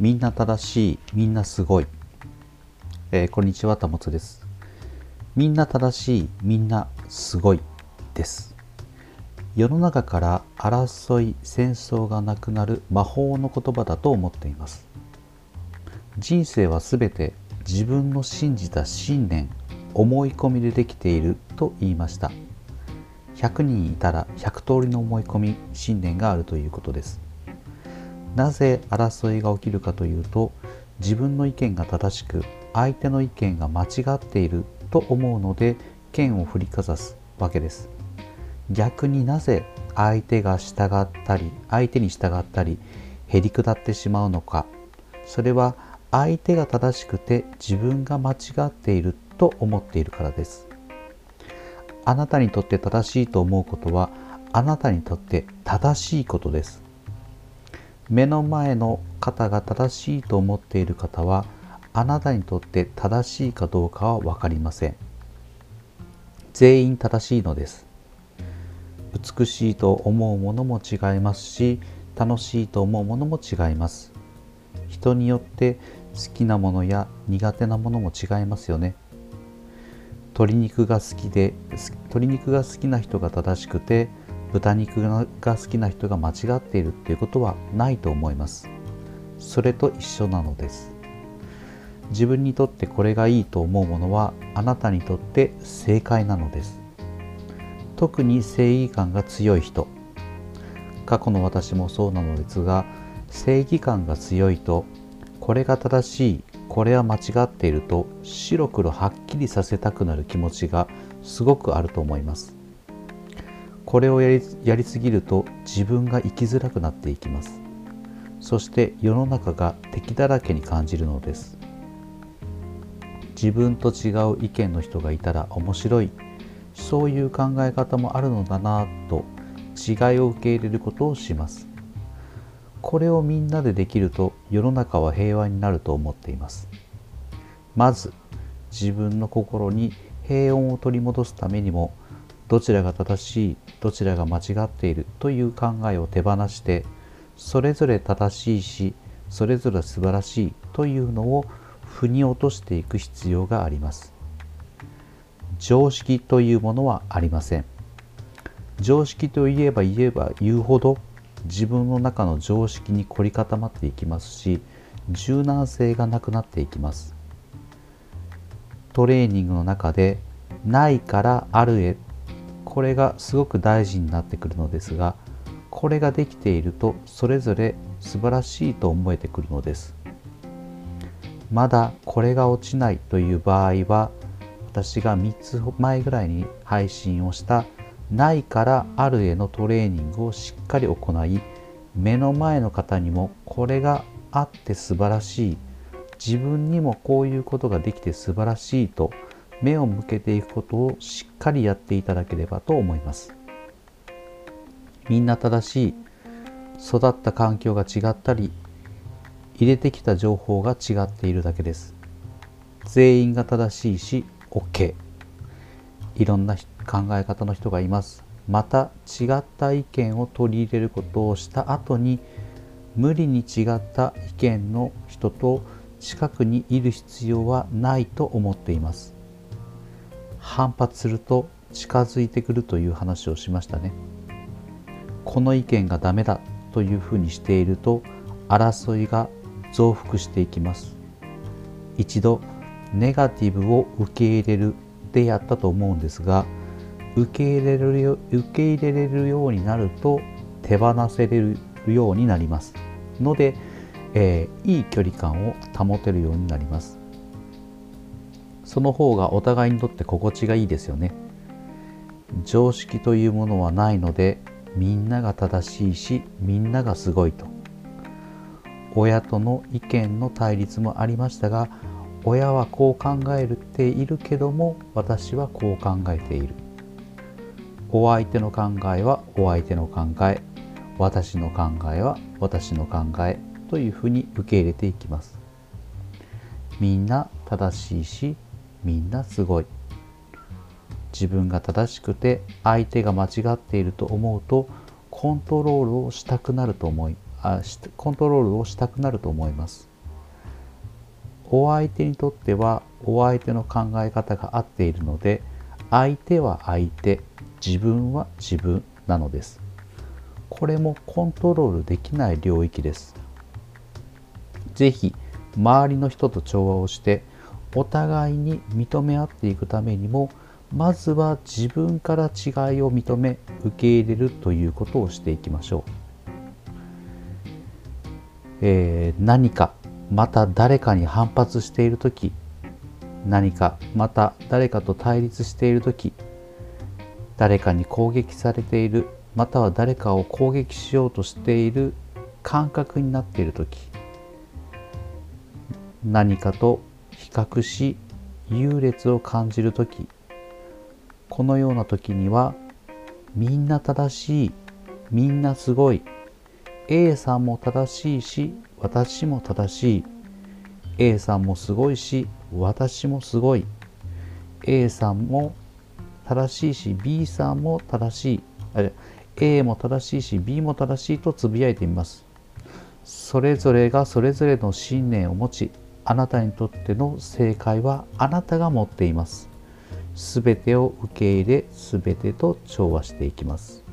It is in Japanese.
みんな正しいみんなすごい、えー、こんにちはたもつです。みんな正しいみんなすごいです。世の中から争い戦争がなくなる魔法の言葉だと思っています。人生はすべて自分の信じた信念思い込みでできていると言いました。100人いたら100通りの思い込み信念があるということです。なぜ争いが起きるかというと自分の意見が正しく相手の意見が間違っていると思うので剣を振りかざすわけです。逆になぜ相手が従ったり相手に従ったりへり下ってしまうのか。それは相手が正しくて自分が間違っていると思っているからです。あなたにとって正しいと思うことはあなたにとって正しいことです。目の前の方が正しいと思っている方はあなたにとって正しいかどうかは分かりません。全員正しいのです。美しいと思うものも違いますし楽しいと思うものも違います。人によって好きなものや苦手なものも違いますよね。鶏肉が好きで鶏肉が好きな人が正しくて豚肉が好きな人が間違っているっていうことはないと思います。それと一緒なのです。自分にとってこれがいいと思うものはあなたにとって正解なのです。特に正義感が強い人。過去の私もそうなのですが正義感が強いとこれが正しいこれは間違っていると白黒はっきりさせたくなる気持ちがすごくあると思います。これをやりやりすぎると自分が生きづらくなっていきます。そして世の中が敵だらけに感じるのです。自分と違う意見の人がいたら面白い。そういう考え方もあるのだなと違いを受け入れることをします。これをみんなでできると世の中は平和になると思っています。まず自分の心に平穏を取り戻すためにもどちらが正しいどちらが間違っているという考えを手放してそれぞれ正しいしそれぞれ素晴らしいというのを腑に落としていく必要があります。常識というものはありません。常識といえば言えば言うほど自分の中の常識に凝り固まっていきますし柔軟性がなくなっていきます。トレーニングの中でないからあるへこれがすごく大事になってくるのですがこれができているとそれぞれ素晴らしいと思えてくるのです。まだこれが落ちないという場合は私が3つ前ぐらいに配信をしたないからあるへのトレーニングをしっかり行い目の前の方にもこれがあって素晴らしい。自分にもこういうことができて素晴らしいと目を向けていくことをしっかりやっていただければと思います。みんな正しい育った環境が違ったり入れてきた情報が違っているだけです。全員が正しいし OK いろんな考え方の人がいます。また違った意見を取り入れることをした後に無理に違った意見の人と近くにいる必要はないと思っています。反発すると近づいてくるという話をしましたね。この意見がダメだというふうにしていると争いが増幅していきます。一度ネガティブを受け入れるでやったと思うんですが受け入れるよ受け入れれるようになると手放せれるようになります。ので、えー、いい距離感を保てるようになります。その方がお互いにとって心地がいいですよね。常識というものはないのでみんなが正しいしみんながすごいと。親との意見の対立もありましたが親はこう考えているけども私はこう考えている。お相手の考えはお相手の考え。私の考えは私の考え。というふうに受け入れていきます。みんな正しいしみんなすごい。自分が正しくて相手が間違っていると思うとコントロールをしたくなると思いあコントロールをしたくなると思います。お相手にとってはお相手の考え方が合っているので相手は相手自分は自分なのです。これもコントロールできない領域です。是非周りの人と調和をしてお互いに認め合っていくためにもまずは自分から違いを認め受け入れるということをしていきましょう、えー、何かまた誰かに反発している時何かまた誰かと対立している時誰かに攻撃されているまたは誰かを攻撃しようとしている感覚になっている時何かと比較し優劣を感じる時。このような時にはみんな正しいみんなすごい A さんも正しいし私も正しい A さんもすごいし私もすごい A さんも正しいし B さんも正しいあれ A も正しいし B も正しいとつぶやいてみます。それぞれがそれぞれの信念を持ちあなたにとっての正解はあなたが持っています。すべてを受け入れすべてと調和していきます。